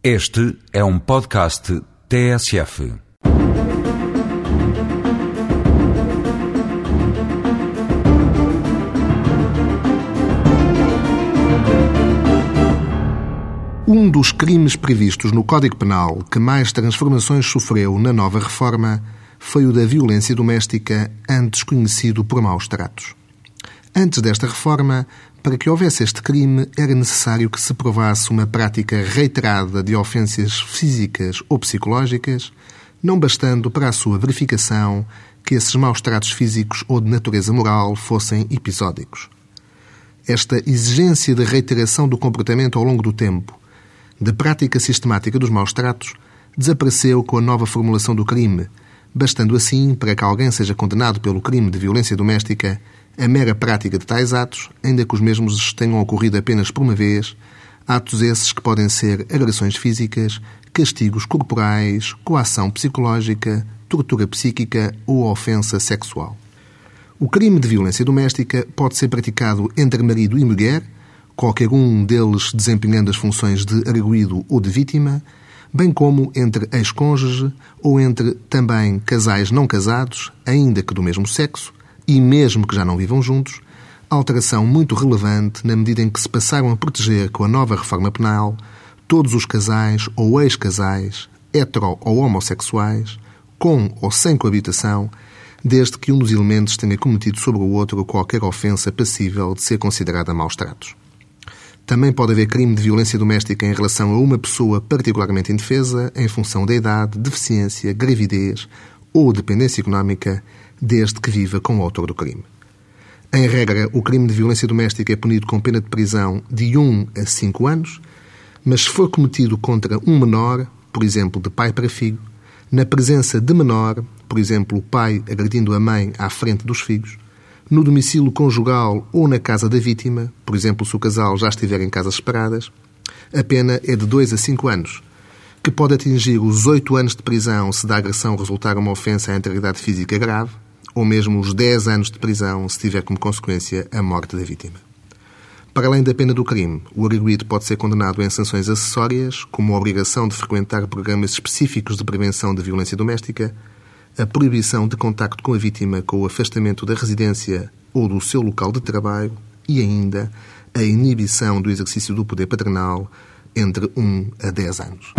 Este é um podcast TSF. Um dos crimes previstos no Código Penal que mais transformações sofreu na nova reforma foi o da violência doméstica, antes conhecido por maus tratos. Antes desta reforma, para que houvesse este crime, era necessário que se provasse uma prática reiterada de ofensas físicas ou psicológicas, não bastando para a sua verificação que esses maus tratos físicos ou de natureza moral fossem episódicos. Esta exigência de reiteração do comportamento ao longo do tempo, de prática sistemática dos maus tratos, desapareceu com a nova formulação do crime, bastando assim para que alguém seja condenado pelo crime de violência doméstica a mera prática de tais atos, ainda que os mesmos tenham ocorrido apenas por uma vez, atos esses que podem ser agressões físicas, castigos corporais, coação psicológica, tortura psíquica ou ofensa sexual. O crime de violência doméstica pode ser praticado entre marido e mulher, qualquer um deles desempenhando as funções de arguído ou de vítima, bem como entre ex-cônjuge ou entre também casais não casados, ainda que do mesmo sexo, e mesmo que já não vivam juntos, alteração muito relevante na medida em que se passaram a proteger com a nova reforma penal todos os casais ou ex-casais, hetero ou homossexuais, com ou sem coabitação, desde que um dos elementos tenha cometido sobre o outro qualquer ofensa passível de ser considerada maus tratos. Também pode haver crime de violência doméstica em relação a uma pessoa particularmente indefesa, em função da idade, deficiência, gravidez ou dependência económica, desde que viva com o autor do crime. Em regra, o crime de violência doméstica é punido com pena de prisão de 1 a 5 anos, mas se for cometido contra um menor, por exemplo, de pai para filho, na presença de menor, por exemplo, o pai agredindo a mãe à frente dos filhos, no domicílio conjugal ou na casa da vítima, por exemplo, se o casal já estiver em casas separadas, a pena é de 2 a 5 anos, que pode atingir os 8 anos de prisão se da agressão resultar uma ofensa à integridade física grave, ou mesmo os 10 anos de prisão se tiver como consequência a morte da vítima. Para além da pena do crime, o arguído pode ser condenado em sanções acessórias, como a obrigação de frequentar programas específicos de prevenção da violência doméstica, a proibição de contacto com a vítima com o afastamento da residência ou do seu local de trabalho e ainda a inibição do exercício do poder paternal entre 1 a 10 anos.